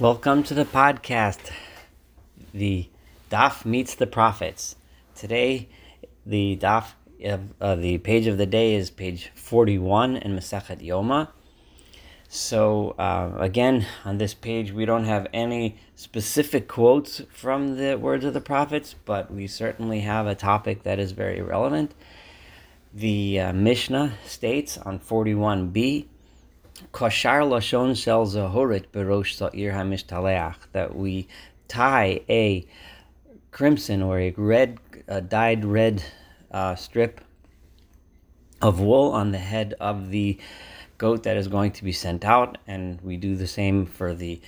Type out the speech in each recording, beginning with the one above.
Welcome to the podcast. The Daf meets the prophets. Today, the Daf uh, the page of the day is page 41 in Masachet Yoma. So, uh, again, on this page, we don't have any specific quotes from the words of the prophets, but we certainly have a topic that is very relevant. The uh, Mishnah states on 41b Koshar lashon shel zahorit berosh sa'ir hamishtaleach that we tie a crimson or a red, uh, dyed red uh, strip of wool on the head of the goat that is going to be sent out, and we do the same for the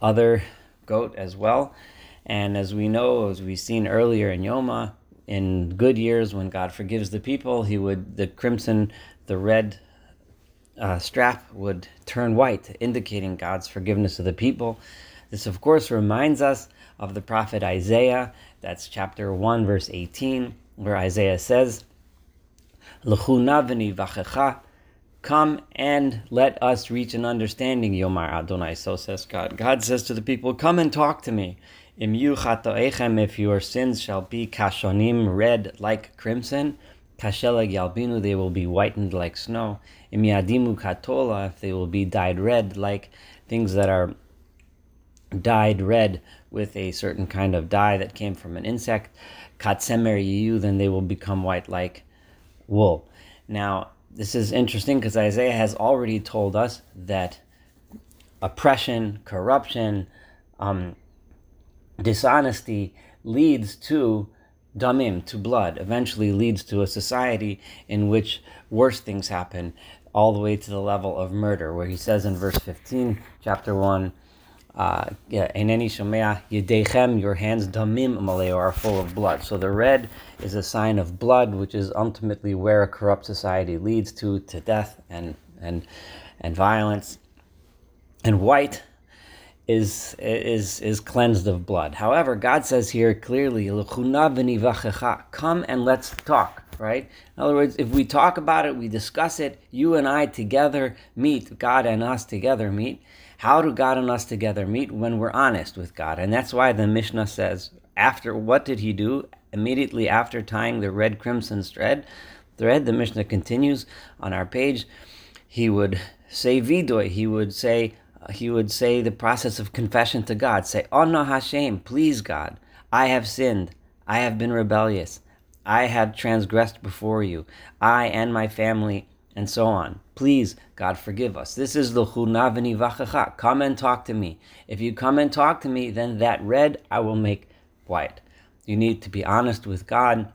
other goat as well. And as we know, as we've seen earlier in Yoma, in good years when God forgives the people, He would the crimson, the red uh, strap would turn white, indicating God's forgiveness of the people. This, of course, reminds us of the prophet Isaiah. That's chapter 1, verse 18, where Isaiah says, Come and let us reach an understanding, Yomar Adonai. So says God. God says to the people, Come and talk to me. If your sins shall be kashonim, red like crimson, kashelag yalbinu, they will be whitened like snow. Imiadimu katola, if they will be dyed red, like things that are dyed red with a certain kind of dye that came from an insect. Katsemer yiyu, then they will become white like wool. Now, this is interesting because Isaiah has already told us that oppression, corruption, um, dishonesty leads to damim, to blood, eventually leads to a society in which worse things happen, all the way to the level of murder, where he says in verse 15, chapter 1, uh, yeah, your hands damim maleo are full of blood. So the red is a sign of blood, which is ultimately where a corrupt society leads to, to death and, and, and violence. And white is is is cleansed of blood. However, God says here clearly, "Come and let's talk." Right. In other words, if we talk about it, we discuss it. You and I together meet. God and us together meet. How do God and us together meet? When we're honest with God, and that's why the Mishnah says, after what did he do? Immediately after tying the red crimson thread, thread, the Mishnah continues on our page. He would say vidoy. He would say he would say the process of confession to God. Say, Oh no, Hashem, please God, I have sinned. I have been rebellious. I have transgressed before you. I and my family, and so on. Please, God, forgive us. This is the chunavini vachacha. Come and talk to me. If you come and talk to me, then that red I will make white. You need to be honest with God.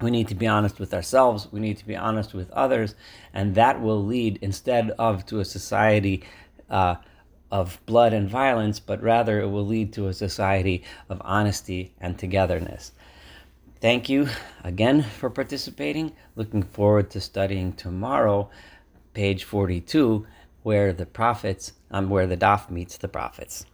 We need to be honest with ourselves. We need to be honest with others. And that will lead, instead of to a society uh, of blood and violence, but rather it will lead to a society of honesty and togetherness. Thank you again for participating. Looking forward to studying tomorrow, page 42, where the prophets, um, where the Daf meets the prophets.